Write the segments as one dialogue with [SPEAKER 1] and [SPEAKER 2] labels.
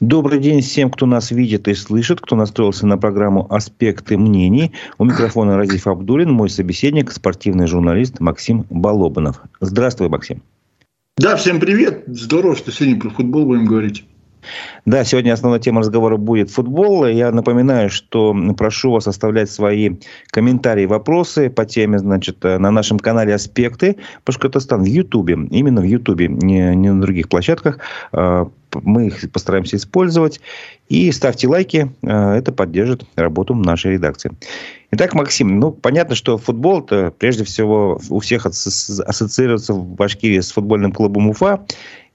[SPEAKER 1] Добрый день всем, кто нас видит и слышит, кто настроился на программу «Аспекты мнений». У микрофона Разиф Абдулин, мой собеседник, спортивный журналист Максим Балобанов. Здравствуй, Максим.
[SPEAKER 2] Да, всем привет. Здорово, что сегодня про футбол будем говорить.
[SPEAKER 1] Да, сегодня основная тема разговора будет футбол. Я напоминаю, что прошу вас оставлять свои комментарии, вопросы по теме, значит, на нашем канале «Аспекты». Башкортостан в Ютубе. Именно в Ютубе, не, не на других площадках. А, мы их постараемся использовать. И ставьте лайки. А, это поддержит работу нашей редакции. Итак, Максим, ну, понятно, что футбол это прежде всего у всех ассоциируется в Башкирии с футбольным клубом Уфа.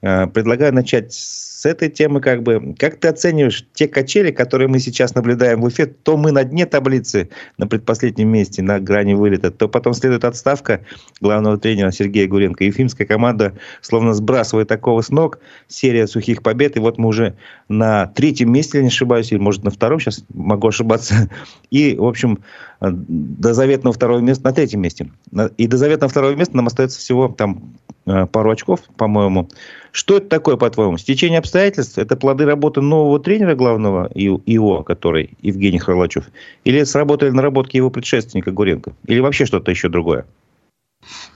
[SPEAKER 1] А, предлагаю начать с этой темы как бы. Как ты оцениваешь те качели, которые мы сейчас наблюдаем в Уфе? То мы на дне таблицы, на предпоследнем месте, на грани вылета, то потом следует отставка главного тренера Сергея Гуренко. Ефимская команда словно сбрасывает такого с ног. Серия сухих побед. И вот мы уже на третьем месте, если не ошибаюсь, или может на втором, сейчас могу ошибаться. И, в общем, до заветного второго места, на третьем месте. И до заветного второго места нам остается всего там э, пару очков, по-моему. Что это такое, по-твоему? Стечение обстоятельств? Это плоды работы нового тренера главного ИО, который Евгений Харлачев? Или сработали наработки его предшественника Гуренко? Или вообще что-то еще другое?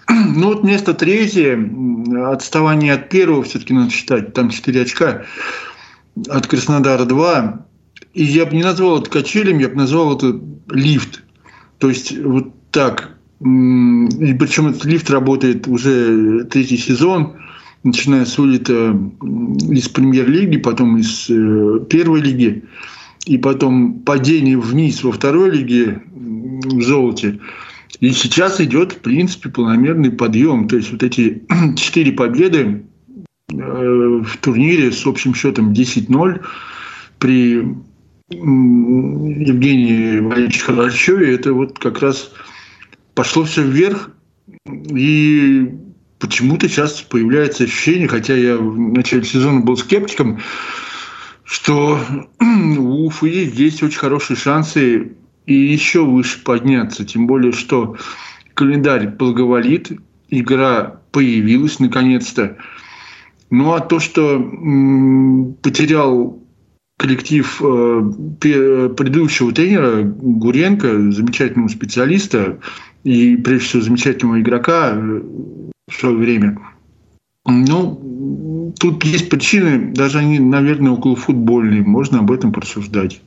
[SPEAKER 2] Ну вот место третье, отставание от первого все-таки надо считать, там 4 очка, от Краснодара 2. И я бы не назвал это качелем, я бы назвал это лифт. То есть вот так. И причем этот лифт работает уже третий сезон – начиная с улита из премьер-лиги, потом из э, первой лиги, и потом падение вниз во второй лиге в золоте. И сейчас идет, в принципе, планомерный подъем. То есть вот эти четыре победы э, в турнире с общим счетом 10-0 при Евгении Валерьевиче Холощеве, это вот как раз пошло все вверх. И почему-то сейчас появляется ощущение, хотя я в начале сезона был скептиком, что у Уфы есть очень хорошие шансы и еще выше подняться. Тем более, что календарь благоволит, игра появилась наконец-то. Ну а то, что потерял коллектив э, предыдущего тренера Гуренко, замечательного специалиста и, прежде всего, замечательного игрока, э, в свое время. Ну, тут есть причины, даже они, наверное, около футбольные. Можно об этом порассуждать.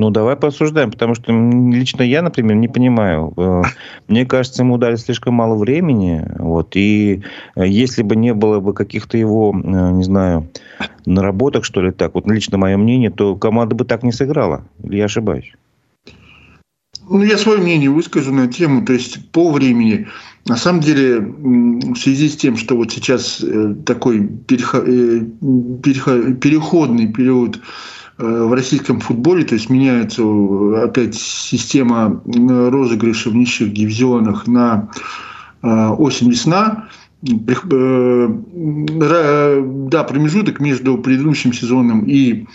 [SPEAKER 1] Ну, давай порассуждаем, потому что лично я, например, не понимаю. Э, мне кажется, ему дали слишком мало времени. Вот, и э, если бы не было бы каких-то его, э, не знаю, наработок, что ли, так, вот лично мое мнение, то команда бы так не сыграла. Или я ошибаюсь?
[SPEAKER 2] Ну, я свое мнение выскажу на тему. То есть, по времени на самом деле, в связи с тем, что вот сейчас такой переходный период в российском футболе, то есть меняется опять система розыгрыша в низших дивизионах на осень-весна, да, промежуток между предыдущим сезоном и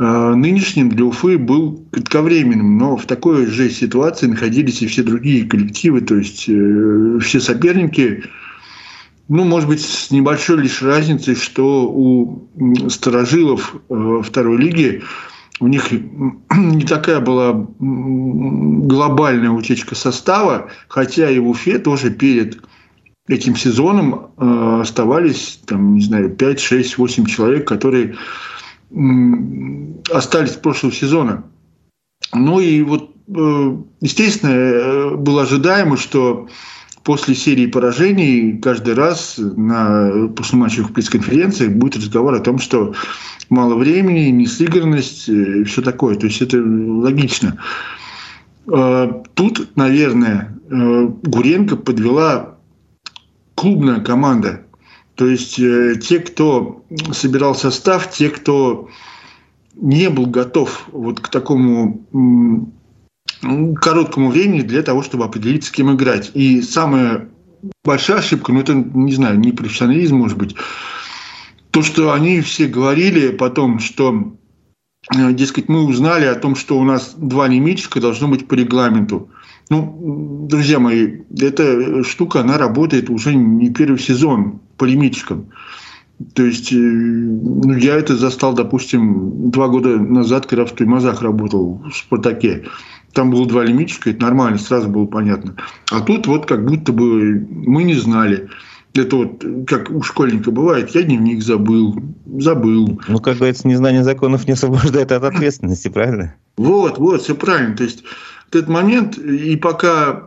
[SPEAKER 2] Э, нынешним для Уфы был кратковременным, но в такой же ситуации находились и все другие коллективы, то есть э, все соперники, ну, может быть, с небольшой лишь разницей, что у старожилов э, второй лиги у них не такая была глобальная утечка состава, хотя и в Уфе тоже перед этим сезоном оставались, там, не знаю, 5, 6, 8 человек, которые остались с прошлого сезона. Ну и вот, э, естественно, э, было ожидаемо, что после серии поражений каждый раз на послематчевых пресс-конференциях будет разговор о том, что мало времени, несыгранность, и все такое. То есть это логично. Э, тут, наверное, Гуренко подвела клубная команда. То есть э, те, кто собирал состав, те, кто не был готов вот к такому короткому времени для того, чтобы определить, с кем играть. И самая большая ошибка, ну это, не знаю, не профессионализм, может быть, то, что они все говорили потом, что, э, дескать, мы узнали о том, что у нас два лимитчика должно быть по регламенту. Ну, друзья мои, эта штука, она работает уже не первый сезон по лимитчикам. То есть, э, ну, я это застал, допустим, два года назад, когда в Туймазах работал в «Спартаке». Там было два лимитчика, это нормально, сразу было понятно. А тут вот как будто бы мы не знали. Это вот как у школьника бывает, я дневник забыл, забыл.
[SPEAKER 1] Ну, как говорится, незнание законов не освобождает от ответственности, правильно?
[SPEAKER 2] Вот, вот, все правильно. То есть этот момент, и пока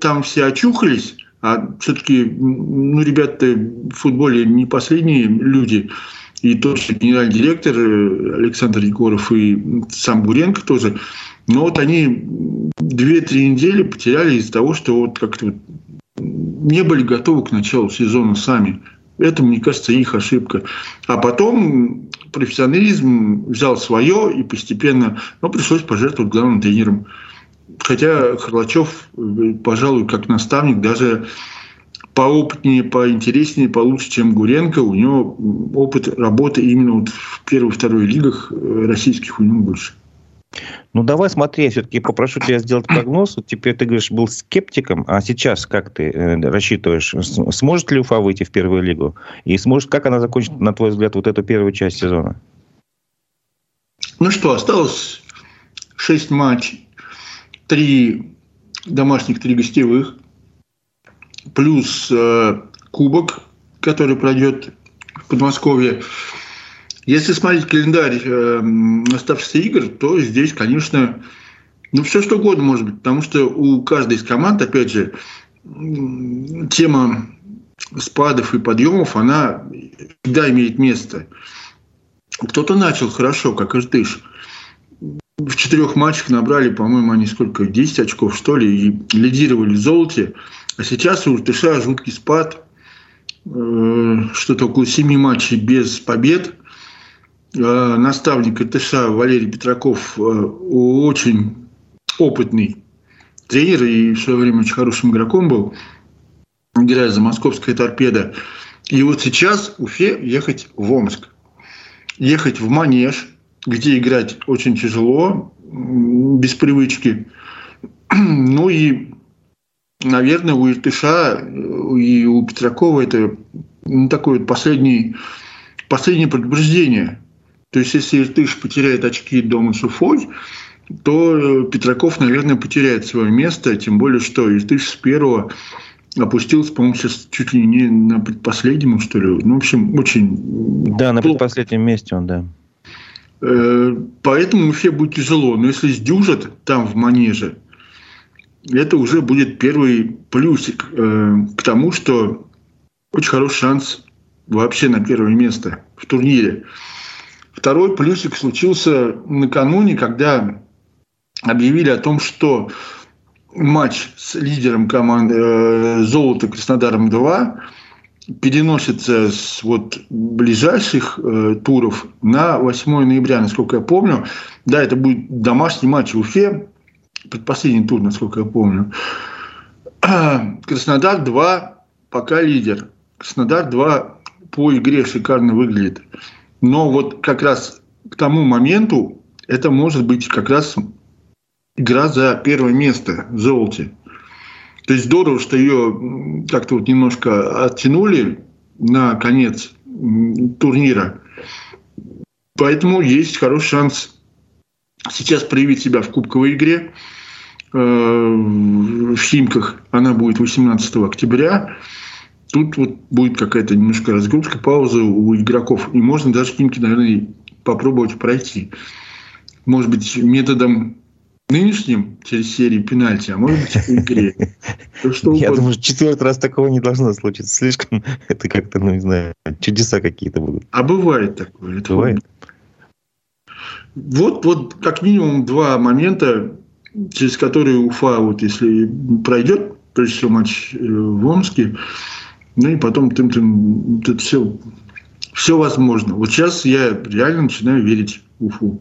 [SPEAKER 2] там все очухались, а все-таки, ну, ребята в футболе не последние люди, и тот же генеральный директор э, Александр Егоров и сам Буренко тоже, но вот они две-три недели потеряли из-за того, что вот как-то вот не были готовы к началу сезона сами. Это, мне кажется, их ошибка. А потом профессионализм взял свое, и постепенно ну, пришлось пожертвовать главным тренером. Хотя Харлачев, пожалуй, как наставник, даже поопытнее, поинтереснее, получше, чем Гуренко. У него опыт работы именно вот в первой и второй лигах российских у него больше.
[SPEAKER 1] Ну, давай смотри, я все-таки попрошу тебя сделать прогноз. Вот теперь ты говоришь, был скептиком, а сейчас как ты э, рассчитываешь? Сможет ли Уфа выйти в первую лигу? И сможет, как она закончит, на твой взгляд, вот эту первую часть сезона?
[SPEAKER 2] Ну что, осталось 6 матчей. Три домашних, три гостевых. Плюс э, кубок, который пройдет в Подмосковье. Если смотреть календарь э, оставшихся игр, то здесь, конечно, ну, все что угодно может быть, потому что у каждой из команд, опять же, тема спадов и подъемов, она всегда имеет место. Кто-то начал хорошо, как Иртыш. В четырех матчах набрали, по-моему, они сколько, 10 очков, что ли, и лидировали в золоте. А сейчас у Иртыша жуткий спад. Э, что-то около семи матчей без побед – Э, наставник ИТШ Валерий Петраков э, очень опытный тренер и в свое время очень хорошим игроком был, играя за московское торпедо. И вот сейчас Уфе ехать в Омск. Ехать в Манеж, где играть очень тяжело, без привычки. Ну и, наверное, у Иртыша и у Петракова это ну, такое последнее, последнее предупреждение – то есть, если Иртыш потеряет очки дома с Уфой, то э, Петраков, наверное, потеряет свое место, тем более, что Иртыш с первого опустился, по-моему, сейчас чуть ли не на предпоследнем, что ли. Ну, в общем, очень...
[SPEAKER 1] Да, на предпоследнем месте он, да.
[SPEAKER 2] Э, поэтому Уфе будет тяжело. Но если сдюжат там в манеже, это уже будет первый плюсик э, к тому, что очень хороший шанс вообще на первое место в турнире. Второй плюсик случился накануне, когда объявили о том, что матч с лидером команды э, «Золото» Краснодаром-2 переносится с вот ближайших э, туров на 8 ноября, насколько я помню. Да, это будет домашний матч в Уфе, предпоследний тур, насколько я помню. Краснодар-2 пока лидер. Краснодар-2 по игре шикарно выглядит. Но вот как раз к тому моменту это может быть как раз игра за первое место в золоте. То есть здорово, что ее как-то вот немножко оттянули на конец турнира. Поэтому есть хороший шанс сейчас проявить себя в кубковой игре. Э, в Химках она будет 18 октября тут вот будет какая-то немножко разгрузка, пауза у игроков. И можно даже Химки, наверное, попробовать пройти. Может быть, методом нынешним через серию пенальти, а может быть, в игре.
[SPEAKER 1] Я думаю, четвертый раз такого не должно случиться. Слишком это как-то, ну, не знаю, чудеса какие-то будут.
[SPEAKER 2] А бывает такое. Бывает. Вот, вот как минимум два момента, через которые Уфа, вот если пройдет, прежде всего матч э, в Омске, ну и потом тым тым это все, все возможно. Вот сейчас я реально начинаю верить Уфу.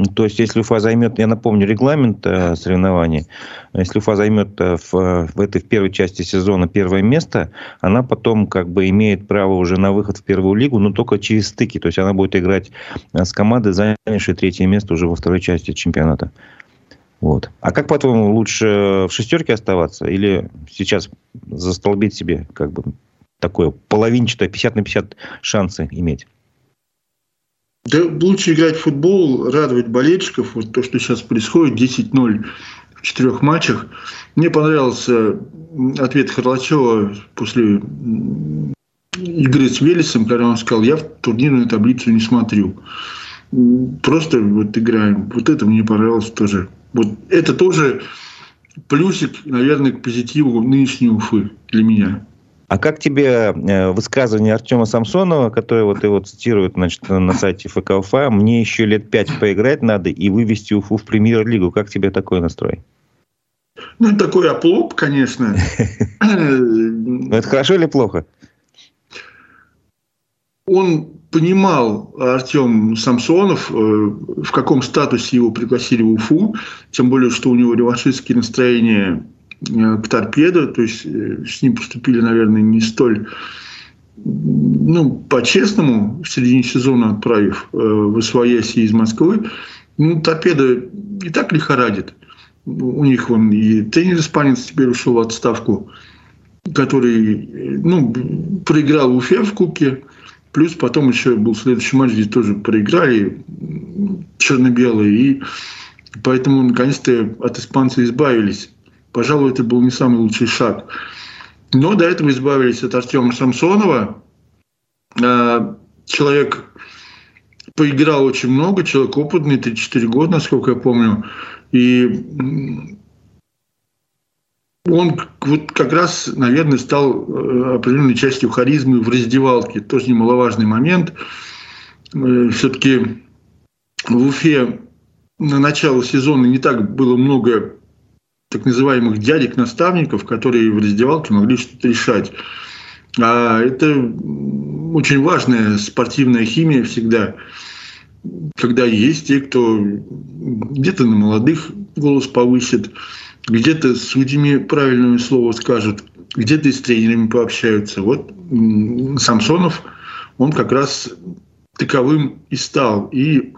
[SPEAKER 1] Ну, то есть, если Уфа займет, я напомню, регламент э, соревнований, если Уфа займет э, в, в этой в первой части сезона первое место, она потом как бы имеет право уже на выход в первую лигу, но только через стыки. То есть, она будет играть э, с командой, занявшей третье место уже во второй части чемпионата. Вот. А как, по-твоему, лучше в шестерке оставаться или сейчас застолбить себе как бы такое половинчатое, 50 на 50 шансы иметь?
[SPEAKER 2] Да лучше играть в футбол, радовать болельщиков. Вот то, что сейчас происходит, 10-0 в четырех матчах. Мне понравился ответ Харлачева после игры с Велесом, когда он сказал, я в турнирную таблицу не смотрю. Просто вот играем. Вот это мне понравилось тоже. Вот это тоже плюсик, наверное, к позитиву нынешней Уфы для меня.
[SPEAKER 1] А как тебе э, высказывание Артема Самсонова, которое вот его цитируют значит, на сайте ФК Уфа, мне еще лет пять поиграть надо и вывести Уфу в премьер-лигу. Как тебе такой настрой?
[SPEAKER 2] Ну, такой оплоп, конечно.
[SPEAKER 1] Ну, это хорошо или плохо?
[SPEAKER 2] Он понимал, Артем Самсонов, э, в каком статусе его пригласили в Уфу, тем более, что у него реваншистские настроения к торпедо, то есть э, с ним поступили, наверное, не столь ну, по-честному, в середине сезона отправив э, в СВС из Москвы, ну, торпеда и так лихорадит. У них он и тренер-испанец теперь ушел в отставку, который ну, проиграл Уфе в Кубке, плюс потом еще был следующий матч, где тоже проиграли черно-белые, и поэтому наконец-то от испанца избавились пожалуй, это был не самый лучший шаг. Но до этого избавились от Артема Самсонова. А, человек поиграл очень много, человек опытный, 34 года, насколько я помню. И он вот как раз, наверное, стал э, определенной частью харизмы в раздевалке. Тоже немаловажный момент. Э, Все-таки в Уфе на начало сезона не так было много так называемых дядек-наставников, которые в раздевалке могли что-то решать. А это очень важная спортивная химия всегда, когда есть те, кто где-то на молодых голос повысит, где-то с судьями правильное слово скажут, где-то и с тренерами пообщаются. Вот Самсонов, он как раз таковым и стал. И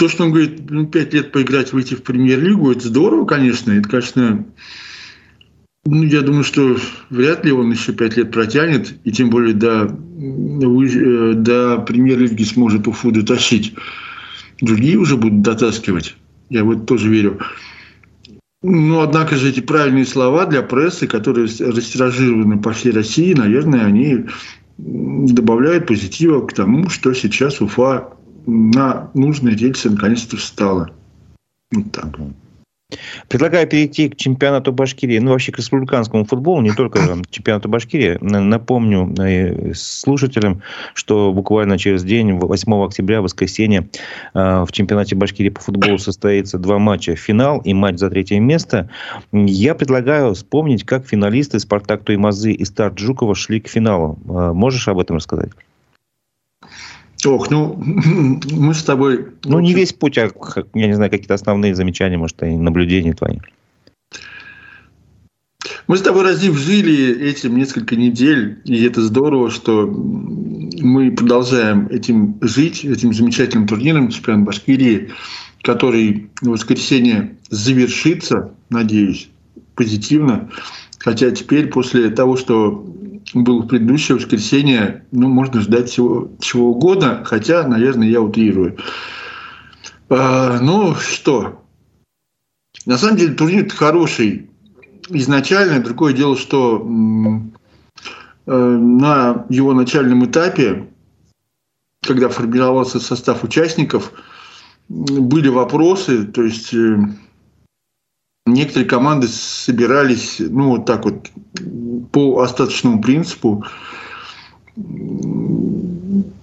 [SPEAKER 2] то, что он говорит, ну, пять лет поиграть, выйти в премьер-лигу, это здорово, конечно. Это, конечно, ну, я думаю, что вряд ли он еще пять лет протянет, и тем более до, э, до премьер-лиги сможет Уфу дотащить. Другие уже будут дотаскивать. Я в это тоже верю. Ну, однако же эти правильные слова для прессы, которые растиражированы по всей России, наверное, они добавляют позитива к тому, что сейчас Уфа на нужные рельсы наконец-то встала. Вот так.
[SPEAKER 1] Предлагаю перейти к чемпионату Башкирии, ну вообще к республиканскому футболу, не только чемпионату Башкирии. Напомню э, слушателям, что буквально через день, 8 октября, в воскресенье, э, в чемпионате Башкирии по футболу состоится два матча. Финал и матч за третье место. Я предлагаю вспомнить, как финалисты «Спартак Туймазы» и «Старт Жукова» шли к финалу. Э, можешь об этом рассказать?
[SPEAKER 2] Ох, ну, мы с тобой...
[SPEAKER 1] Ну, не весь путь, а, я не знаю, какие-то основные замечания, может, и наблюдения твои.
[SPEAKER 2] Мы с тобой, Разив, жили этим несколько недель, и это здорово, что мы продолжаем этим жить, этим замечательным турниром чемпионат Башкирии, который в воскресенье завершится, надеюсь, позитивно. Хотя теперь, после того, что был в предыдущее воскресенье, ну, можно ждать всего, чего угодно, хотя, наверное, я утрирую. А, ну, что? На самом деле турнир хороший изначально. Другое дело, что э, на его начальном этапе, когда формировался состав участников, были вопросы, то есть э, некоторые команды собирались, ну, вот так вот, по остаточному принципу.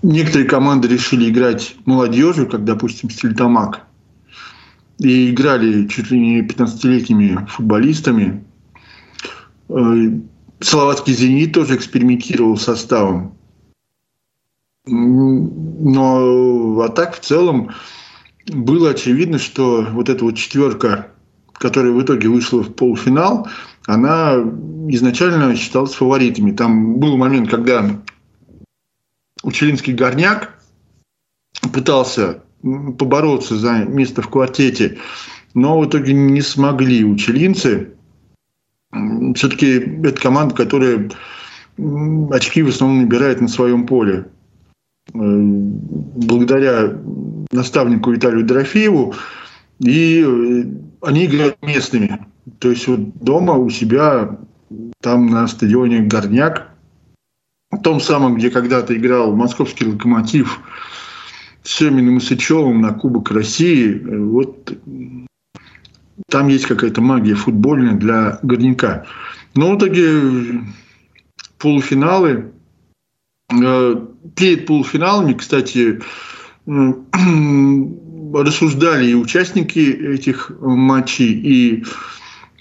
[SPEAKER 2] Некоторые команды решили играть молодежью, как, допустим, Стильтамак. И играли чуть ли не 15-летними футболистами. Э, Словацкий «Зенит» тоже экспериментировал составом. Но а так в целом было очевидно, что вот эта вот четверка которая в итоге вышла в полуфинал, она изначально считалась фаворитами. Там был момент, когда Учелинский горняк пытался побороться за место в квартете, но в итоге не смогли учелинцы. Все-таки это команда, которая очки в основном набирает на своем поле. Э, благодаря наставнику Виталию Дорофееву, и э, они играют местными. То есть вот дома у себя, там на стадионе Горняк, в том самом, где когда-то играл московский локомотив с Семиным и на Кубок России, э, вот там есть какая-то магия футбольная для Горняка. Но в итоге полуфиналы перед полуфиналами, кстати, рассуждали и участники этих матчей, и,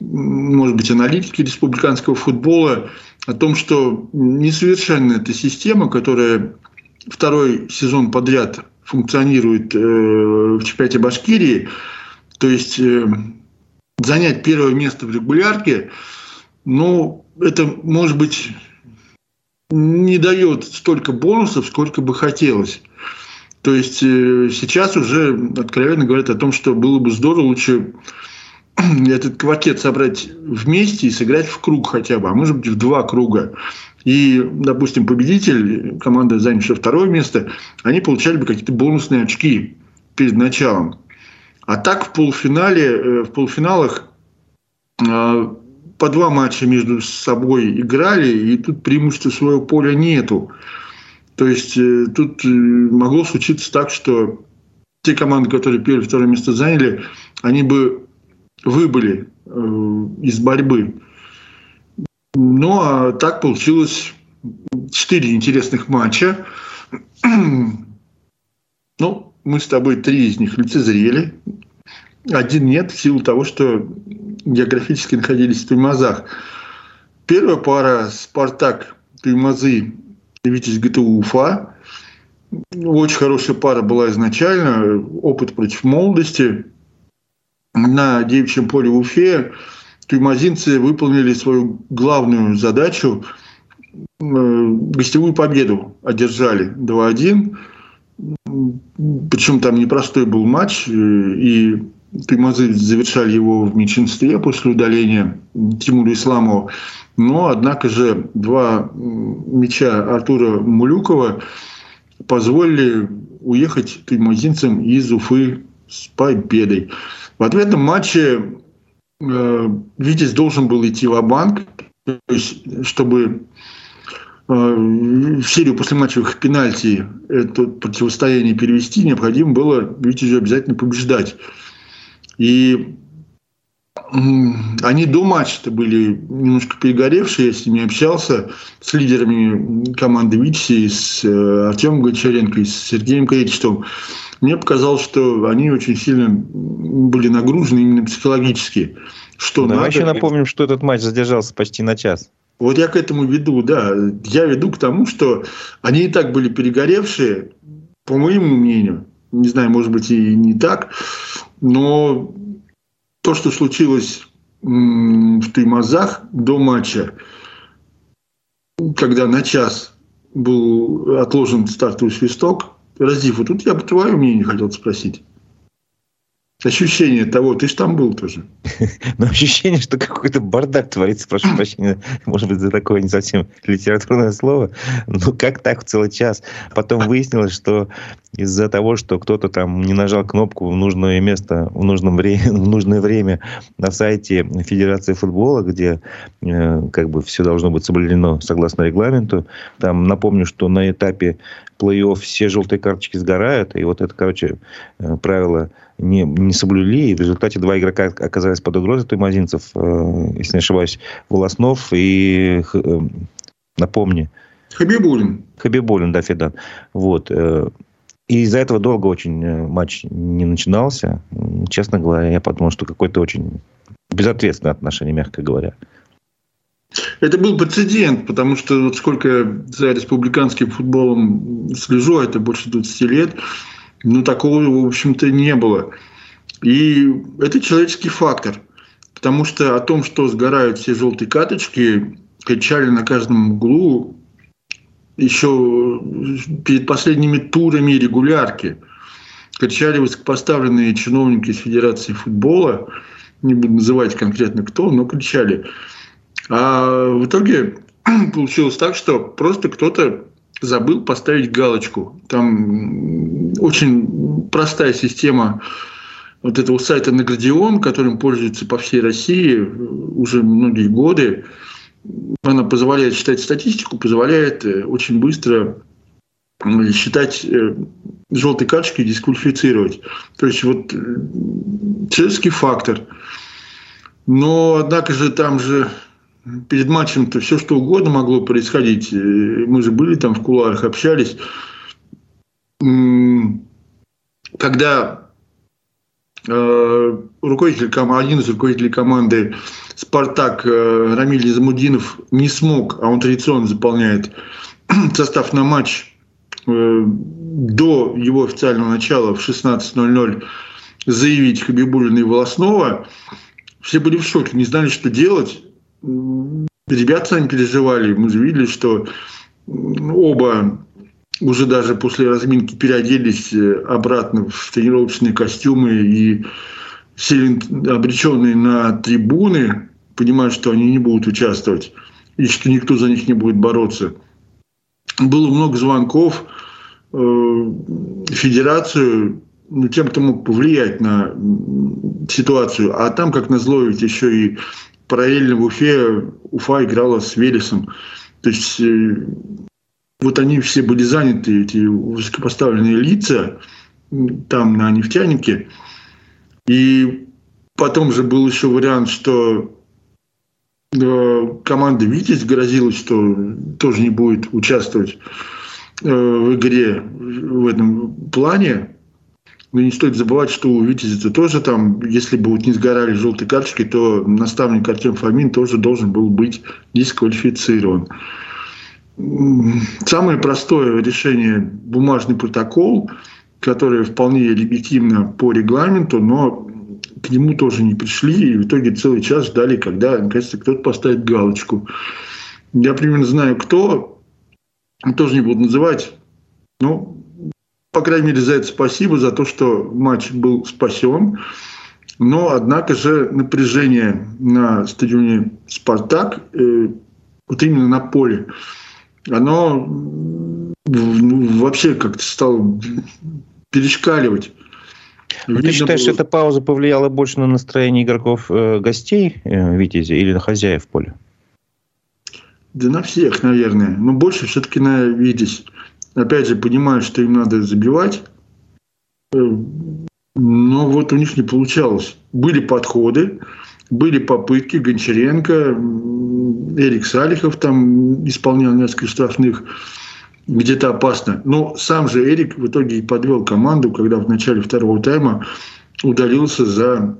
[SPEAKER 2] может быть, аналитики республиканского футбола о том, что несовершенна эта система, которая второй сезон подряд функционирует э, в чемпионате Башкирии, то есть э, занять первое место в регулярке, ну, это может быть не дает столько бонусов, сколько бы хотелось. То есть э, сейчас уже откровенно говорят о том, что было бы здорово лучше этот квартет собрать вместе и сыграть в круг хотя бы, а может быть в два круга. И, допустим, победитель, команда, занявшая второе место, они получали бы какие-то бонусные очки перед началом. А так в полуфинале, э, в полуфиналах а, по два матча между собой играли, и тут преимущества своего поля нету. То есть э, тут э, могло случиться так, что те команды, которые первое второе место заняли, они бы выбыли э, из борьбы. Ну, а так получилось четыре интересных матча. Ну, мы с тобой три из них лицезрели. Один нет в силу того, что географически находились в Туймазах. Первая пара «Спартак» Туймазы Витязь ГТУ Уфа. Очень хорошая пара была изначально. Опыт против молодости. На девичьем поле в Уфе туймазинцы выполнили свою главную задачу. Э, гостевую победу одержали 2-1. Причем там непростой был матч. Э, и Туймазы завершали его в меньшинстве после удаления Тимура Исламова. Но, однако же, два мяча Артура Мулюкова позволили уехать таймазинцам из Уфы с победой. В ответном матче э, Витязь должен был идти в банк то есть, чтобы э, в серию послематчевых пенальти это противостояние перевести, необходимо было Витязю обязательно побеждать. И они до матча были немножко перегоревшие, я с ними общался, с лидерами команды Витси, с э, Артемом Гончаренко, и с Сергеем Кречетовым. Мне показалось, что они очень сильно были нагружены именно психологически. Что
[SPEAKER 1] Давай надо... еще напомним, что этот матч задержался почти на час.
[SPEAKER 2] Вот я к этому веду, да. Я веду к тому, что они и так были перегоревшие, по моему мнению. Не знаю, может быть, и не так. Но то, что случилось в Таймазах до матча, когда на час был отложен стартовый свисток, Раздив, вот тут я бы твое мнение хотел спросить ощущение того, ты же там был тоже.
[SPEAKER 1] Но ощущение, что какой-то бардак творится, прошу прощения, может быть, за такое не совсем литературное слово. Ну, как так в целый час? Потом выяснилось, что из-за того, что кто-то там не нажал кнопку в нужное место, в, нужном вре- в нужное время на сайте Федерации футбола, где э, как бы все должно быть соблюдено согласно регламенту, там напомню, что на этапе плей-офф все желтые карточки сгорают, и вот это, короче, э, правило не, не соблюли, и в результате два игрока оказались под угрозой таймазинцев, э, если не ошибаюсь, Волоснов и, э, напомни...
[SPEAKER 2] Хабибулин.
[SPEAKER 1] Хабибулин, да, Федан. Вот. Э, и из-за этого долго очень э, матч не начинался. Честно говоря, я подумал, что какое-то очень безответственное отношение, мягко говоря.
[SPEAKER 2] Это был прецедент, потому что вот сколько за республиканским футболом слежу, это больше 20 лет, ну, такого, в общем-то, не было. И это человеческий фактор. Потому что о том, что сгорают все желтые каточки, кричали на каждом углу еще перед последними турами регулярки. Кричали высокопоставленные чиновники из Федерации футбола, не буду называть конкретно кто, но кричали. А в итоге получилось так, что просто кто-то забыл поставить галочку. Там очень простая система вот этого сайта Наградион, которым пользуются по всей России уже многие годы. Она позволяет считать статистику, позволяет э, очень быстро считать э, желтые карточки и дисквалифицировать. То есть вот э, человеческий фактор. Но, однако же, там же перед матчем-то все что угодно могло происходить. Мы же были там в кулуарах, общались. Когда э, руководитель, один из руководителей команды «Спартак» э, Рамиль Замудинов не смог, а он традиционно заполняет состав на матч э, до его официального начала в 16.00 заявить Хабибулина и Волоснова, все были в шоке, не знали, что делать ребята сами переживали. Мы же видели, что оба уже даже после разминки переоделись э, обратно в тренировочные костюмы и сели обреченные на трибуны, понимая, что они не будут участвовать и что никто за них не будет бороться. Было много звонков э, федерацию, ну, тем, кто мог повлиять на ситуацию. А там, как назло, ведь еще и параллельно в Уфе Уфа играла с Велесом. То есть э, вот они все были заняты, эти высокопоставленные лица, там на нефтянике. И потом же был еще вариант, что э, команда «Витязь» грозилась, что тоже не будет участвовать э, в игре в этом плане. Но не стоит забывать, что у Витязя тоже там, если бы вот не сгорали желтые карточки, то наставник Артем Фомин тоже должен был быть дисквалифицирован. Самое простое решение – бумажный протокол, который вполне легитимно по регламенту, но к нему тоже не пришли, и в итоге целый час ждали, когда, наконец-то, кто-то поставит галочку. Я примерно знаю, кто, тоже не буду называть, но по крайней мере, за это спасибо, за то, что матч был спасен. Но, однако же, напряжение на стадионе «Спартак», э, вот именно на поле, оно вообще как-то стало перешкаливать.
[SPEAKER 1] Ну, ты считаешь, было... эта пауза повлияла больше на настроение игроков э, гостей э, Витязи или на хозяев поля?
[SPEAKER 2] Да на всех, наверное. Но больше все-таки на Витязь опять же, понимают, что им надо забивать, э, но вот у них не получалось. Были подходы, были попытки, Гончаренко, Эрик Салихов там исполнял несколько штрафных, где-то опасно. Но сам же Эрик в итоге и подвел команду, когда в начале второго тайма удалился за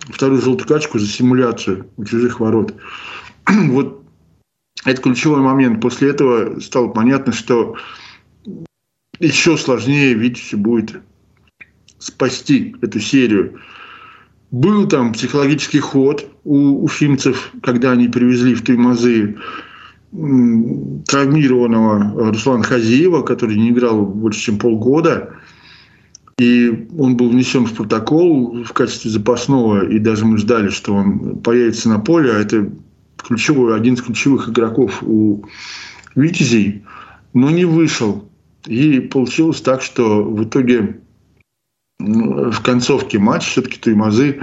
[SPEAKER 2] вторую желтую качку за симуляцию у чужих ворот. Вот это ключевой момент. После этого стало понятно, что еще сложнее Витязю будет спасти эту серию. Был там психологический ход у уфимцев, когда они привезли в Туймазы травмированного Руслана Хазиева, который не играл больше, чем полгода. И он был внесен в протокол в качестве запасного, и даже мы ждали, что он появится на поле, а это ключевой, один из ключевых игроков у Витязей, но не вышел. И получилось так, что в итоге в концовке матча все-таки Туймазы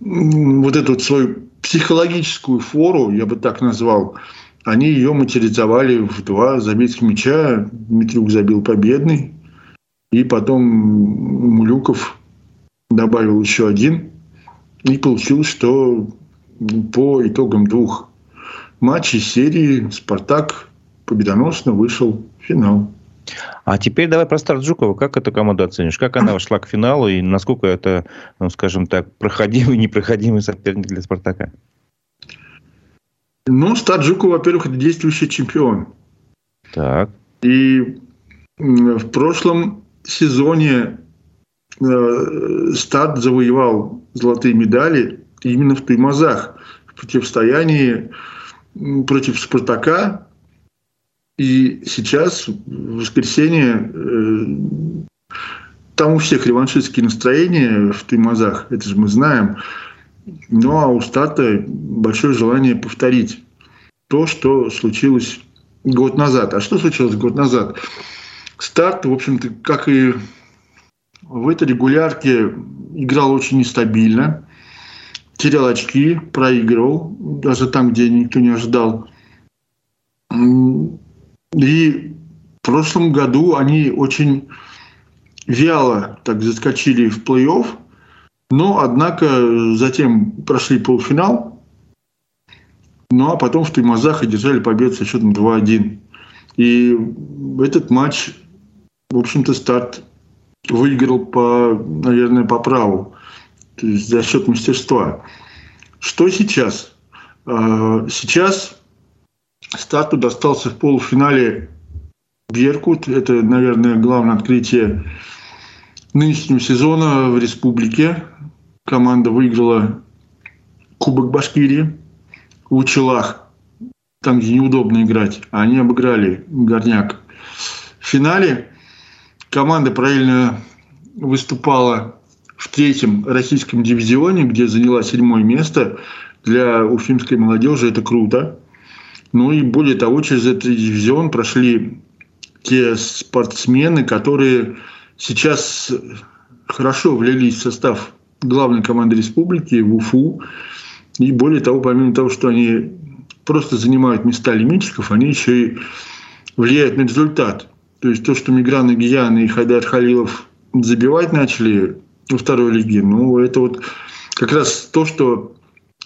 [SPEAKER 2] вот эту вот свою психологическую фору, я бы так назвал, они ее материализовали в два забитых мяча. Дмитриюк забил победный. И потом Мулюков добавил еще один. И получилось, что по итогам двух матчей серии «Спартак» победоносно вышел в финал.
[SPEAKER 1] А теперь давай про старт Жукова. Как эту команду оценишь? Как она вошла к финалу и насколько это, ну, скажем так, проходимый, непроходимый соперник для «Спартака»?
[SPEAKER 2] Ну, старт Жукова, во-первых, это действующий чемпион.
[SPEAKER 1] Так.
[SPEAKER 2] И в прошлом сезоне э, Старт завоевал золотые медали именно в Туймазах в противостоянии против Спартака и сейчас, в воскресенье, э, там у всех реваншистские настроения в Туймазах, это же мы знаем. Ну а у Стата большое желание повторить то, что случилось год назад. А что случилось год назад? Старт, в общем-то, как и в этой регулярке, играл очень нестабильно, терял очки, проигрывал, даже там, где никто не ожидал. И в прошлом году они очень вяло так заскочили в плей-офф, но, однако, затем прошли полуфинал, ну а потом в Туймазах одержали победу со счетом 2-1. И этот матч, в общем-то, старт выиграл по, наверное, по праву, то есть за счет мастерства. Что сейчас? А, сейчас старту достался в полуфинале Беркут. Это, наверное, главное открытие нынешнего сезона в республике. Команда выиграла Кубок Башкирии в Учелах, там, где неудобно играть. Они обыграли Горняк. В финале команда правильно выступала в третьем российском дивизионе, где заняла седьмое место. Для уфимской молодежи это круто. Ну и более того, через этот дивизион прошли те спортсмены, которые сейчас хорошо влились в состав главной команды республики, в Уфу. И более того, помимо того, что они просто занимают места лимитчиков, они еще и влияют на результат. То есть то, что Мигран Игиян и Хайдар Халилов забивать начали во второй лиге, ну, это вот как раз то, что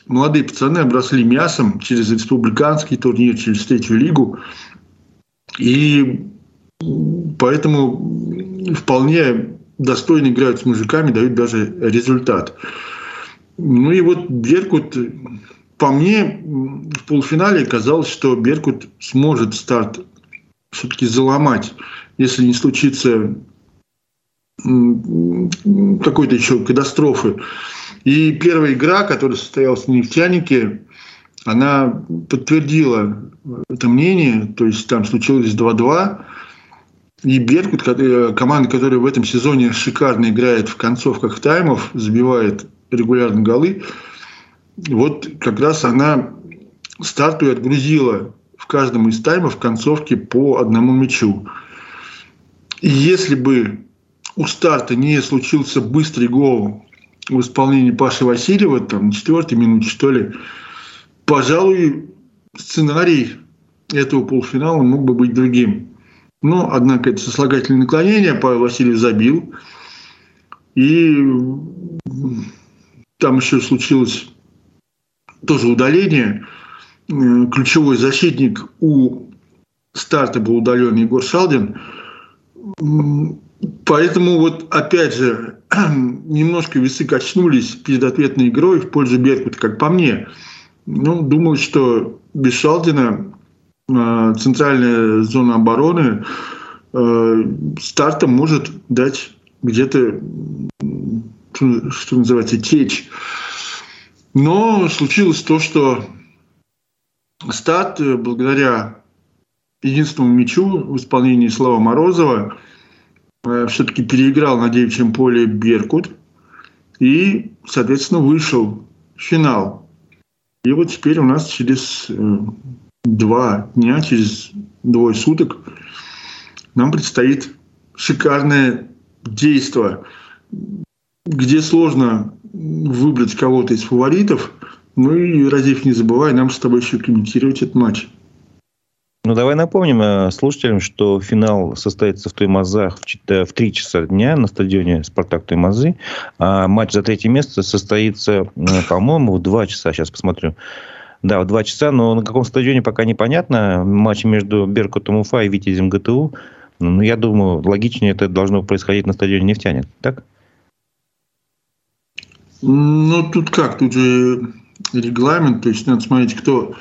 [SPEAKER 2] молодые пацаны обросли мясом через республиканский турнир, через третью лигу. И поэтому вполне достойно играют с мужиками, дают даже результат. Ну и вот Беркут, по мне, в полуфинале казалось, что Беркут сможет старт все-таки заломать, если не случится какой-то еще катастрофы. И первая игра, которая состоялась в «Нефтянике», она подтвердила это мнение, то есть там случилось 2-2, и Беркут, команда, которая в этом сезоне шикарно играет в концовках таймов, забивает регулярно голы, вот как раз она старту отгрузила в каждом из таймов концовки по одному мячу. И если бы у старта не случился быстрый гол в исполнении Паши Васильева, там, на четвертой минуте, что ли, пожалуй, сценарий этого полуфинала мог бы быть другим. Но, однако, это сослагательное наклонение, Павел Васильев забил. И там еще случилось тоже удаление. Ключевой защитник у старта был удален Егор Шалдин. Поэтому вот опять же немножко весы качнулись перед ответной игрой в пользу Беркута, как по мне. Ну, думал, что без Шалдина э, центральная зона обороны э, стартом может дать где-то, что называется, течь. Но случилось то, что старт, э, благодаря единственному мячу в исполнении Слава Морозова, все-таки переиграл на девичьем поле Беркут и, соответственно, вышел в финал. И вот теперь у нас через э, два дня, через двое суток нам предстоит шикарное действие, где сложно выбрать кого-то из фаворитов. Ну и, Разив, не забывай, нам с тобой еще комментировать этот матч.
[SPEAKER 1] Ну, давай напомним э, слушателям, что финал состоится в Туймазах в 3 часа дня на стадионе «Спартак Туймазы». А матч за третье место состоится, по-моему, в 2 часа. Сейчас посмотрю. Да, в 2 часа, но на каком стадионе пока непонятно. Матч между Беркутом Уфа и Витязем ГТУ. Ну, я думаю, логичнее это должно происходить на стадионе «Нефтяник». Так?
[SPEAKER 2] Ну, тут как? Тут же регламент. То есть, надо смотреть, кто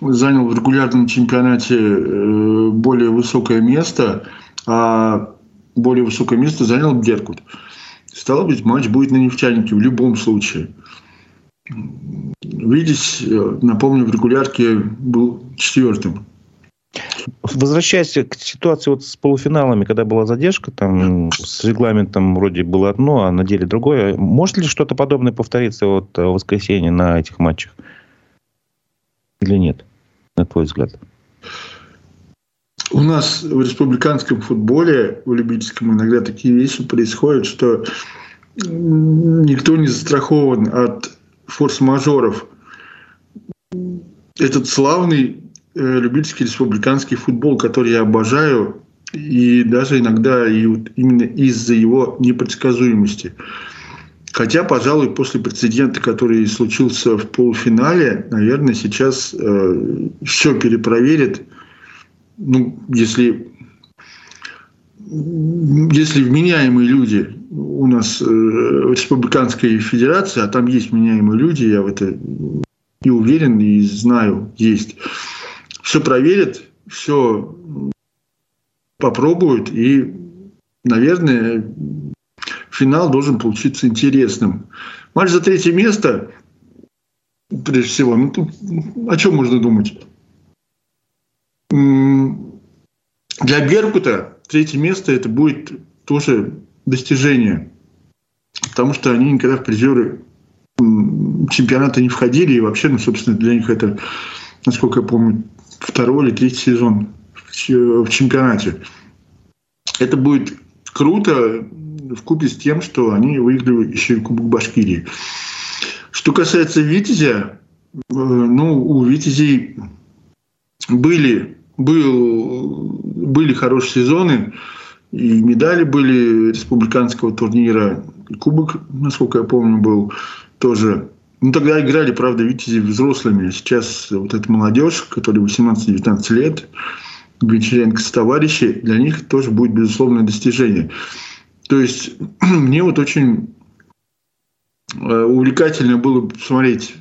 [SPEAKER 2] занял в регулярном чемпионате э, более высокое место, а более высокое место занял Беркут. Стало быть, матч будет на нефтянике в любом случае. Видеть, э, напомню, в регулярке был четвертым.
[SPEAKER 1] Возвращаясь к ситуации вот с полуфиналами, когда была задержка, там с регламентом вроде было одно, а на деле другое. Может ли что-то подобное повториться вот в воскресенье на этих матчах? Или нет? на твой взгляд?
[SPEAKER 2] У нас в республиканском футболе, в любительском, иногда такие вещи происходят, что никто не застрахован от форс-мажоров. Этот славный э, любительский республиканский футбол, который я обожаю, и даже иногда и вот именно из-за его непредсказуемости. Хотя, пожалуй, после прецедента, который случился в полуфинале, наверное, сейчас э, все перепроверит. Ну, если, если вменяемые люди у нас э, в Республиканской Федерации, а там есть вменяемые люди, я в это и уверен, и знаю, есть, все проверят, все попробуют, и, наверное, финал должен получиться интересным. Матч за третье место, прежде всего, ну тут о чем можно думать? Для Беркута третье место это будет тоже достижение, потому что они никогда в призеры чемпионата не входили, и вообще, ну, собственно, для них это, насколько я помню, второй или третий сезон в чемпионате. Это будет круто в купе с тем, что они выиграли еще и Кубок Башкирии. Что касается Витязя, э, ну, у Витязей были, был, были хорошие сезоны, и медали были республиканского турнира, и кубок, насколько я помню, был тоже. Ну, тогда играли, правда, Витязи взрослыми. Сейчас вот эта молодежь, которая 18-19 лет, Гончаренко с товарищи, для них тоже будет безусловное достижение. То есть мне вот очень э, увлекательно было посмотреть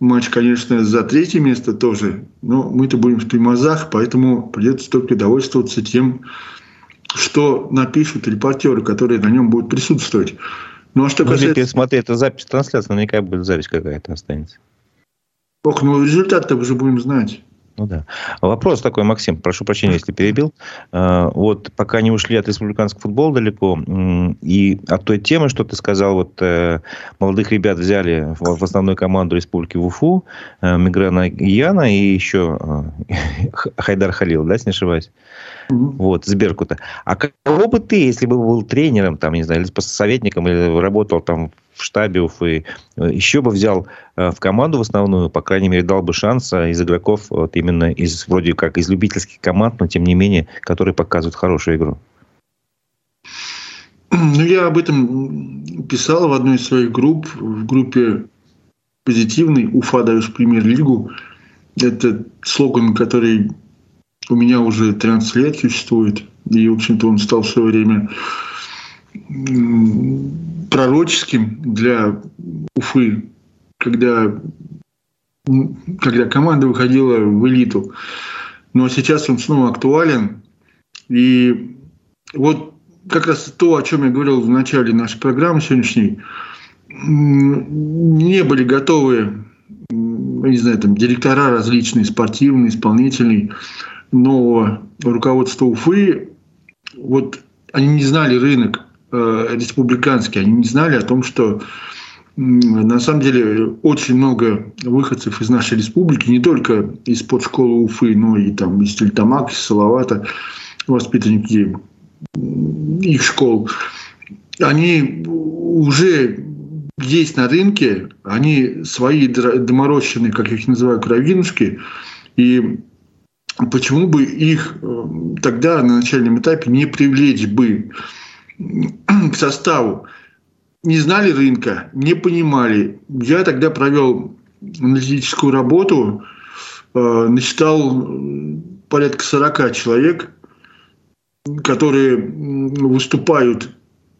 [SPEAKER 2] матч, конечно, за третье место тоже, но мы-то будем в таймазах, поэтому придется только довольствоваться тем, что напишут репортеры, которые на нем будут присутствовать.
[SPEAKER 1] Ну, а что ну, касается... Смотри, это запись трансляции, наверняка будет запись какая-то останется.
[SPEAKER 2] Ох, ну результат-то уже будем знать.
[SPEAKER 1] Ну да. Вопрос такой, Максим, прошу прощения, если перебил. А, вот пока не ушли от республиканского футбола далеко, и от той темы, что ты сказал, вот э, молодых ребят взяли в основную команду республики в Уфу, э, Миграна Яна и еще э, Хайдар Халил, да, если не ошибаюсь? Вот, с Беркута. А кого бы ты, если бы был тренером, там, не знаю, или советником, или работал там в штабе Уфы, еще бы взял э, в команду в основную, по крайней мере, дал бы шанс э, из игроков вот именно из, вроде как из любительских команд, но тем не менее, которые показывают хорошую игру?
[SPEAKER 2] Ну, я об этом писал в одной из своих групп, в группе позитивный Уфа в премьер-лигу. Это слоган, который у меня уже 13 лет существует. И, в общем-то, он стал в свое время пророческим для Уфы, когда, когда команда выходила в элиту. Но сейчас он снова актуален. И вот как раз то, о чем я говорил в начале нашей программы сегодняшней, не были готовы, не знаю, там, директора различные, спортивные, исполнительные, но руководство Уфы, вот они не знали рынок э, республиканский, они не знали о том, что на самом деле очень много выходцев из нашей республики, не только из спортшколы Уфы, но и там из Тельтамак, из Салавата, воспитанники их школ, они уже есть на рынке, они свои доморощенные, как я их называю, кровинушки, и почему бы их э, тогда на начальном этапе не привлечь бы к составу? Не знали рынка, не понимали. Я тогда провел аналитическую работу, э, насчитал порядка 40 человек, которые выступают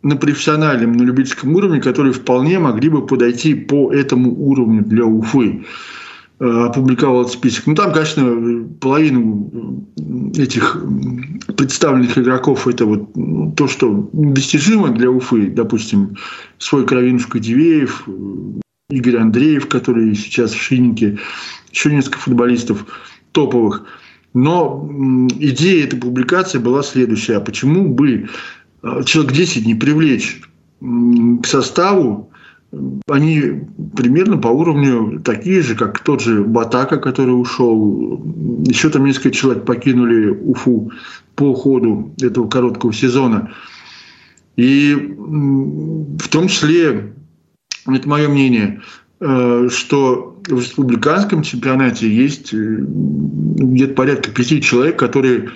[SPEAKER 2] на профессиональном, на любительском уровне, которые вполне могли бы подойти по этому уровню для Уфы. Э, опубликовал этот список. Ну, там, конечно, половину этих представленных игроков это вот ну, то, что достижимо для Уфы. Допустим, свой Кровинушка Дивеев, Игорь Андреев, который сейчас в Шиннике, еще несколько футболистов топовых. Но идея этой публикации была следующая. А почему бы э, человек 10 не привлечь к составу они примерно по уровню такие же, как тот же Батака, который ушел. Еще там несколько человек покинули Уфу по ходу этого короткого сезона. И в том числе, это мое мнение, э, что в республиканском чемпионате есть э, где-то порядка пяти человек, которые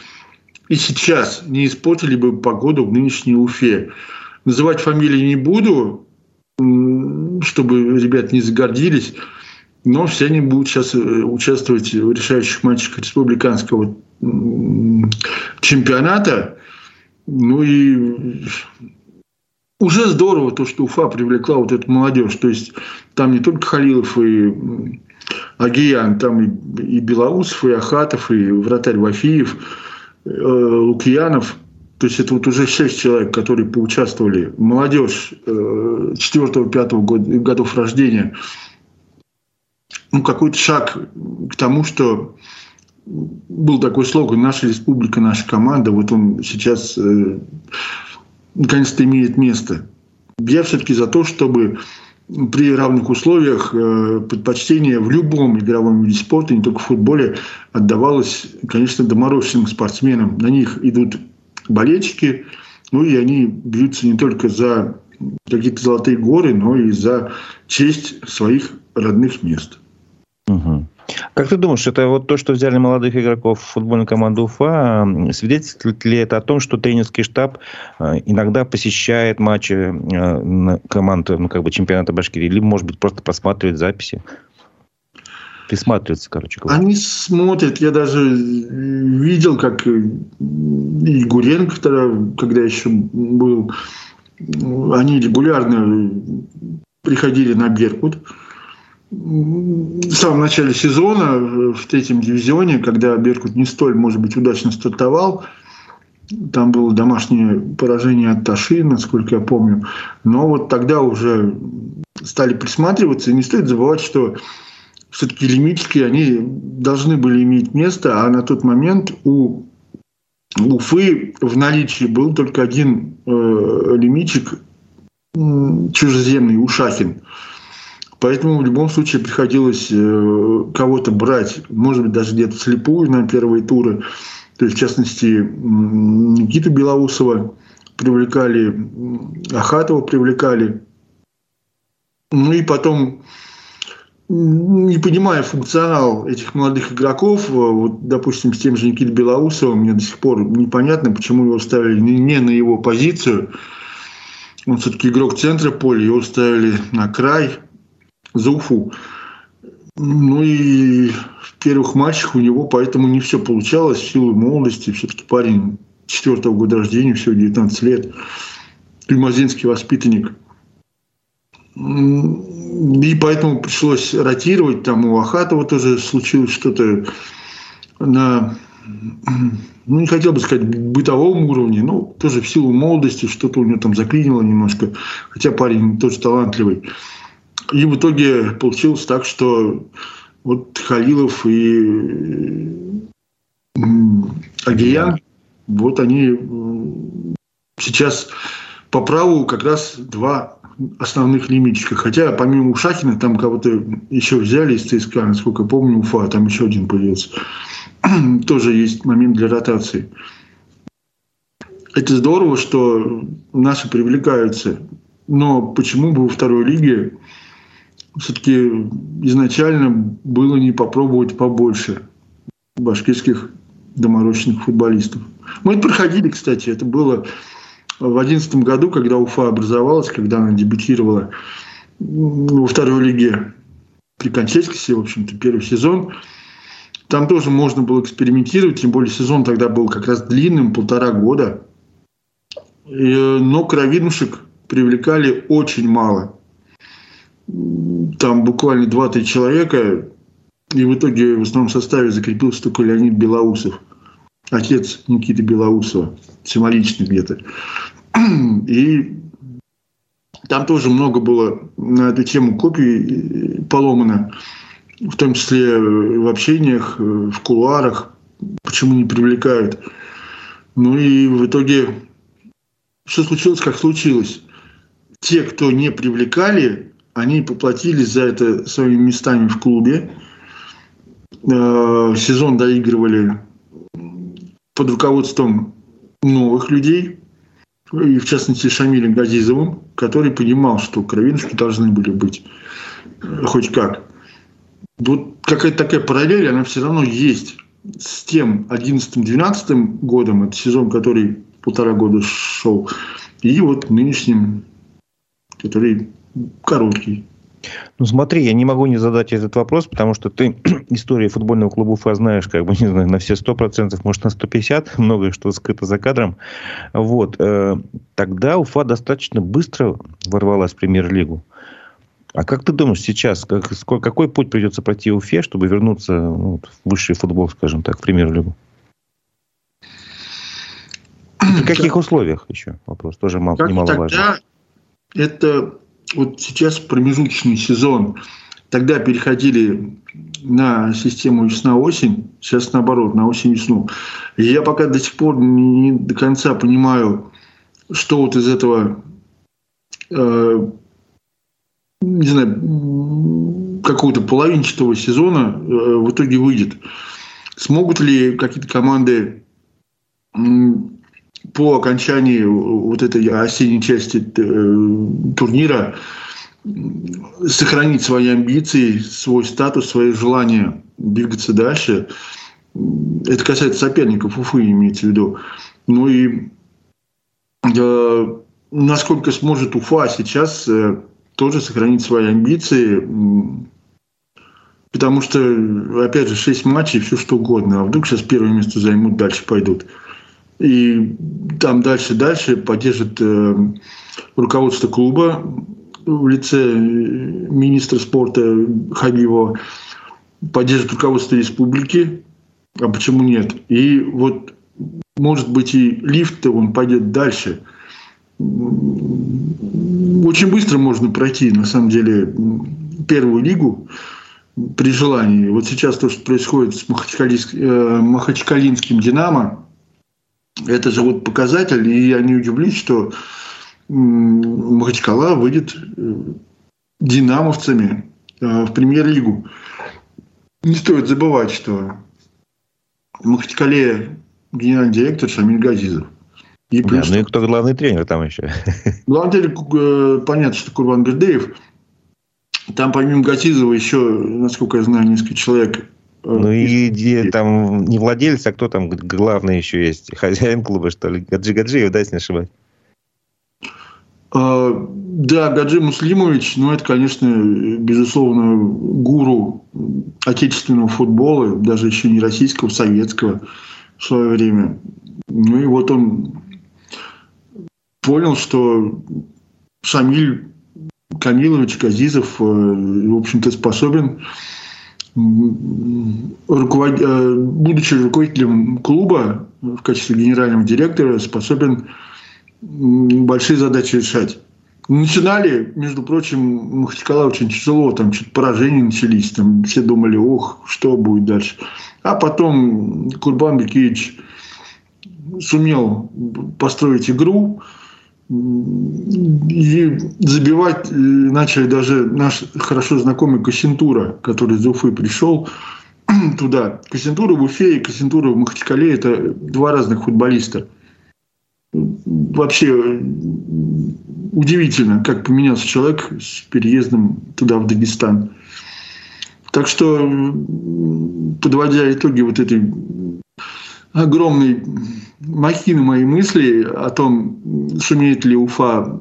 [SPEAKER 2] и сейчас не испортили бы погоду в нынешней Уфе. Называть фамилии не буду, чтобы ребят не загордились, но все они будут сейчас э, участвовать в решающих матчах республиканского чемпионата. Ну и уже здорово то, что Уфа привлекла вот эту молодежь. То есть там не только Халилов и Агиян, там и, Белоусов, и Ахатов, и вратарь Вафиев, э, Лукьянов – то есть это вот уже шесть человек, которые поучаствовали, молодежь 4-5 годов рождения. Ну, какой-то шаг к тому, что был такой слоган «Наша республика, наша команда». Вот он сейчас э, наконец-то имеет место. Я все-таки за то, чтобы при равных условиях э, предпочтение в любом игровом виде спорта, не только в футболе, отдавалось, конечно, доморощенным спортсменам. На них идут болельщики, ну и они бьются не только за какие-то золотые горы, но и за честь своих родных мест.
[SPEAKER 1] Угу. Как ты думаешь, это вот то, что взяли молодых игроков в футбольную команду Уфа, свидетельствует ли это о том, что тренерский штаб э, иногда посещает матчи э, команды ну, как бы чемпионата Башкирии, либо, может быть, просто просматривает записи? Присматриваться, короче
[SPEAKER 2] говоря. Они смотрят. Я даже видел, как и Гуренко тогда, когда еще был, они регулярно приходили на Беркут. В самом начале сезона, в третьем дивизионе, когда Беркут не столь, может быть, удачно стартовал, там было домашнее поражение от Таши, насколько я помню. Но вот тогда уже стали присматриваться. И не стоит забывать, что все-таки лимитчики, они должны были иметь место, а на тот момент у Уфы в наличии был только один э, лимитчик чужеземный, Ушахин. Поэтому в любом случае приходилось э, кого-то брать, может быть, даже где-то слепую на первые туры. То есть, в частности, Никиту Белоусова привлекали, Ахатова привлекали. Ну и потом не понимая функционал этих молодых игроков, э, вот, допустим, с тем же Никитой Белоусовым, мне до сих пор непонятно, почему его ставили не на его позицию. Он все-таки игрок центра поля, его ставили на край, за Уфу. Ну и в первых матчах у него поэтому не все получалось в силу молодости. Все-таки парень четвертого года рождения, всего 19 лет. Тюмазинский воспитанник – и поэтому пришлось ротировать. Там у Ахатова тоже случилось что-то на, ну, не хотел бы сказать, бытовом уровне, но тоже в силу молодости что-то у него там заклинило немножко. Хотя парень тоже талантливый. И в итоге получилось так, что вот Халилов и Агиян, вот они сейчас по праву как раз два основных лимитчиках. Хотя помимо Ушахина там кого-то еще взяли из ЦСКА, насколько я помню, Уфа, там еще один появился. Тоже есть момент для ротации. Это здорово, что наши привлекаются. Но почему бы во второй лиге все-таки изначально было не попробовать побольше башкирских доморощенных футболистов? Мы это проходили, кстати, это было в 2011 году, когда Уфа образовалась, когда она дебютировала во второй лиге при Кончельскосе, в общем-то, первый сезон, там тоже можно было экспериментировать, тем более сезон тогда был как раз длинным, полтора года. И, но кровинушек привлекали очень мало. Там буквально 2-3 человека, и в итоге в основном составе закрепился только Леонид Белоусов, отец Никиты Белоусова, символичный где-то. И там тоже много было на эту тему копий поломано, в том числе в общениях, в кулуарах, почему не привлекают. Ну и в итоге все случилось, как случилось. Те, кто не привлекали, они поплатились за это своими местами в клубе. Э, сезон доигрывали под руководством новых людей, и в частности Шамилем Газизовым, который понимал, что кровиночки должны были быть э, хоть как. Вот какая-то такая параллель, она все равно есть с тем 11-12 годом, это сезон, который полтора года шел, и вот нынешним, который короткий.
[SPEAKER 1] Ну смотри, я не могу не задать этот вопрос, потому что ты историю футбольного клуба Уфа знаешь, как бы, не знаю, на все 100%, может, на 150, многое что скрыто за кадром. Вот. Э, тогда Уфа достаточно быстро ворвалась в премьер-лигу. А как ты думаешь сейчас, как, какой путь придется пройти Уфе, чтобы вернуться ну, в высший футбол, скажем так, в премьер-лигу? В каких условиях еще? Вопрос тоже мало, немаловажный.
[SPEAKER 2] Тогда это вот сейчас промежуточный сезон. Тогда переходили на систему весна-осень, сейчас наоборот, на осень-весну. Я пока до сих пор не до конца понимаю, что вот из этого, э, не знаю, какого-то половинчатого сезона э, в итоге выйдет. Смогут ли какие-то команды по окончании вот этой осенней части э, турнира сохранить свои амбиции, свой статус, свое желание двигаться дальше. Это касается соперников Уфы, имеется в виду. Ну и э, насколько сможет Уфа сейчас э, тоже сохранить свои амбиции, потому что, опять же, 6 матчей, все что угодно. А вдруг сейчас первое место займут, дальше пойдут. И там дальше-дальше поддержит э, руководство клуба в лице э, министра спорта Хабибова, поддержит руководство республики, а почему нет? И вот, может быть, и лифт он пойдет дальше. Очень быстро можно пройти, на самом деле, первую лигу при желании. Вот сейчас то, что происходит с э, Махачкалинским «Динамо», это же вот показатель, и я не удивлюсь, что Махачкала выйдет э, динамовцами э, в премьер-лигу. Не стоит забывать, что в Махачкале генеральный директор Шамиль Газизов.
[SPEAKER 1] И да, ну и кто главный тренер там еще?
[SPEAKER 2] Главный тренер, э, понятно, что Курбан Бердеев. Там помимо Газизова еще, насколько я знаю, несколько человек
[SPEAKER 1] ну и, и там не владелец, а кто там главный еще есть? Хозяин клуба, что ли? Гаджи Гаджиев, да, если не ошибаюсь?
[SPEAKER 2] А, да, Гаджи Муслимович, ну это, конечно, безусловно, гуру отечественного футбола, даже еще не российского, советского в свое время. Ну и вот он понял, что Шамиль Камилович Газизов, э, в общем-то, способен руковод... Э, будучи руководителем клуба в качестве генерального директора, способен большие задачи решать. Начинали, между прочим, Махачкала очень тяжело, там что-то поражения начались, там все думали, ох, что будет дальше. А потом Курбан Бекевич сумел построить игру, и забивать э, начали даже наш хорошо знакомый Кассентура, который из Уфы пришел туда. Кассентура в Уфе и Кассентура в Махачкале – это два разных футболиста. Вообще э, удивительно, как поменялся человек с переездом туда, в Дагестан. Так что, подводя итоги вот этой огромной махины мои мысли о том, сумеет ли Уфа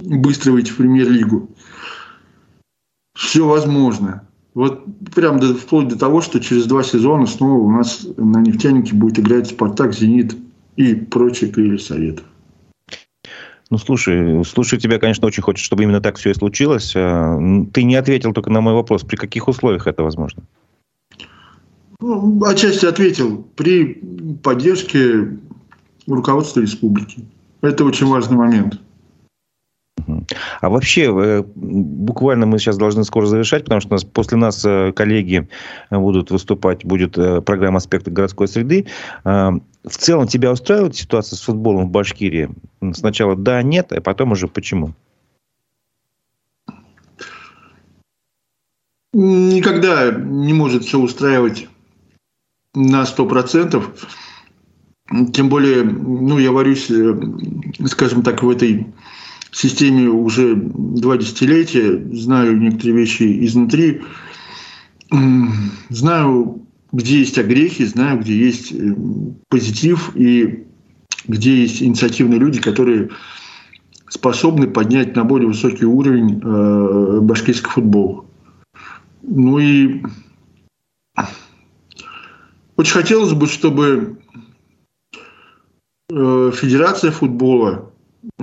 [SPEAKER 2] быстро выйти в премьер-лигу. Все возможно. Вот прям до, вплоть до того, что через два сезона снова у нас на нефтянике будет играть Спартак, Зенит и прочие крылья Советов.
[SPEAKER 1] Ну, слушай, слушай, тебя, конечно, очень хочет, чтобы именно так все и случилось. А, ты не ответил только на мой вопрос. При каких условиях это возможно?
[SPEAKER 2] Ну, отчасти ответил. При поддержке руководства республики. Это очень важный момент.
[SPEAKER 1] А вообще, э, буквально мы сейчас должны скоро завершать, потому что у нас, после нас э, коллеги будут выступать, будет э, программа «Аспекты городской среды». В целом тебя устраивает ситуация с футболом в Башкирии? Сначала да, нет, а потом уже почему?
[SPEAKER 2] никогда не может все устраивать на 100%. Тем более, ну, я варюсь, э, скажем так, в этой системе уже два десятилетия, знаю некоторые вещи изнутри, знаю, где есть огрехи, знаю, где есть э, позитив и где есть инициативные люди, которые способны поднять на более высокий уровень э, башкирский футбол. Ну и очень хотелось бы, чтобы э, Федерация футбола э,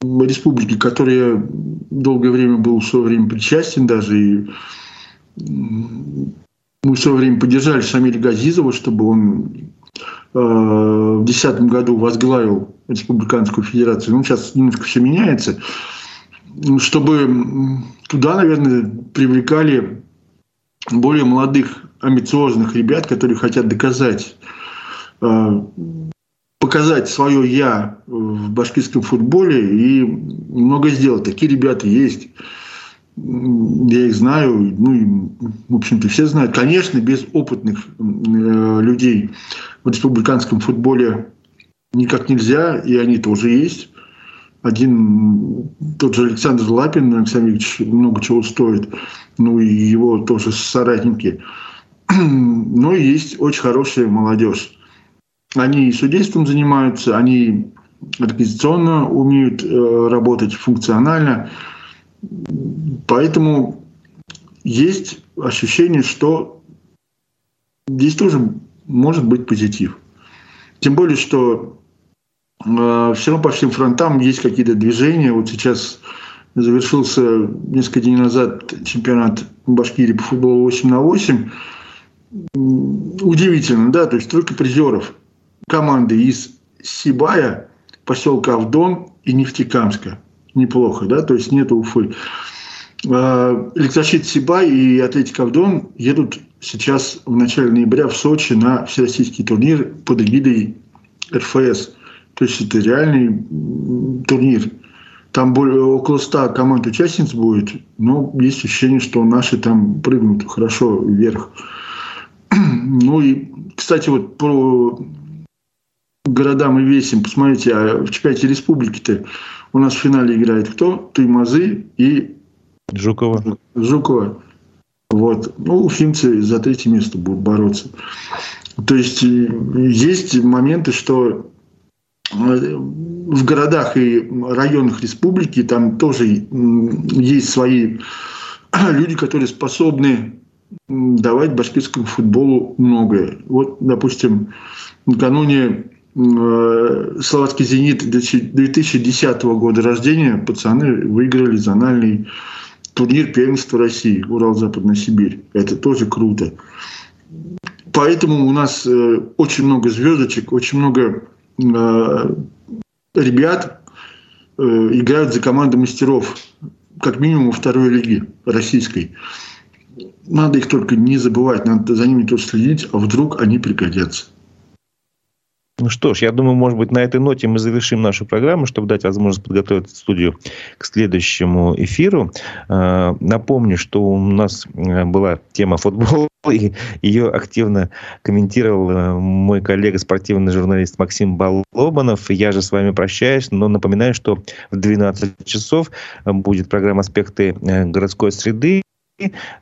[SPEAKER 2] республики, которой я долгое время был в свое время причастен даже, и мы в свое время поддержали Шамиля Газизова, чтобы он э, в 2010 году возглавил Республиканскую Федерацию. Ну, сейчас немножко все меняется. Чтобы туда, наверное, привлекали более молодых, амбициозных ребят, которые хотят доказать, э, показать свое «я» в башкирском футболе и много сделать. Такие ребята есть. Я их знаю, ну, и, в общем-то, все знают. Конечно, без опытных э, людей в республиканском футболе никак нельзя, и они тоже есть. Один, тот же Александр Лапин, Александр Викторович, много чего стоит, ну и его тоже соратники. Но есть очень хорошая молодежь. Они и судейством занимаются, они организационно умеют э, работать функционально. Поэтому есть ощущение, что здесь тоже может быть позитив. Тем более, что все равно по всем фронтам есть какие-то движения. Вот сейчас завершился несколько дней назад чемпионат Башкирии по футболу 8 на 8. Удивительно, да, то есть только призеров команды из Сибая, поселка Авдон и Нефтекамска. Неплохо, да, то есть нет Уфы. Электрощит Сибай и Атлетик Авдон едут сейчас в начале ноября в Сочи на всероссийский турнир под эгидой РФС. То есть это реальный турнир. Там более, около 100 команд участниц будет, но есть ощущение, что наши там прыгнут хорошо вверх. Ну и, кстати, вот по городам и весим, посмотрите, а в чемпионате республики-то у нас в финале играет кто? Туймазы и
[SPEAKER 1] Жукова.
[SPEAKER 2] Жукова. Вот. Ну, уфимцы за третье место будут бороться. То есть э, есть моменты, что в городах и районах республики там тоже есть свои люди, которые способны давать башкирскому футболу многое. Вот, допустим, накануне э, Словацкий «Зенит» 2010 года рождения пацаны выиграли зональный турнир первенства России, Урал-Западная Сибирь. Это тоже круто. Поэтому у нас э, очень много звездочек, очень много ребят э, играют за команды мастеров, как минимум второй лиги российской. Надо их только не забывать, надо за ними тоже следить, а вдруг они пригодятся.
[SPEAKER 1] Ну что ж, я думаю, может быть, на этой ноте мы завершим нашу программу, чтобы дать возможность подготовить студию к следующему эфиру. Э, напомню, что у нас э, была тема футбола, и ее активно комментировал э, мой коллега, спортивный журналист Максим Балобанов. Я же с вами прощаюсь, но напоминаю, что в 12 часов будет программа «Аспекты городской среды».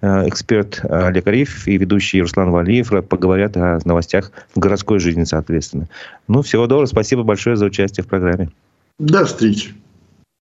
[SPEAKER 1] Э, эксперт Олег Ариф и ведущий Руслан Валиев поговорят о новостях в городской жизни, соответственно. Ну, всего доброго. Спасибо большое за участие в программе.
[SPEAKER 2] До встречи.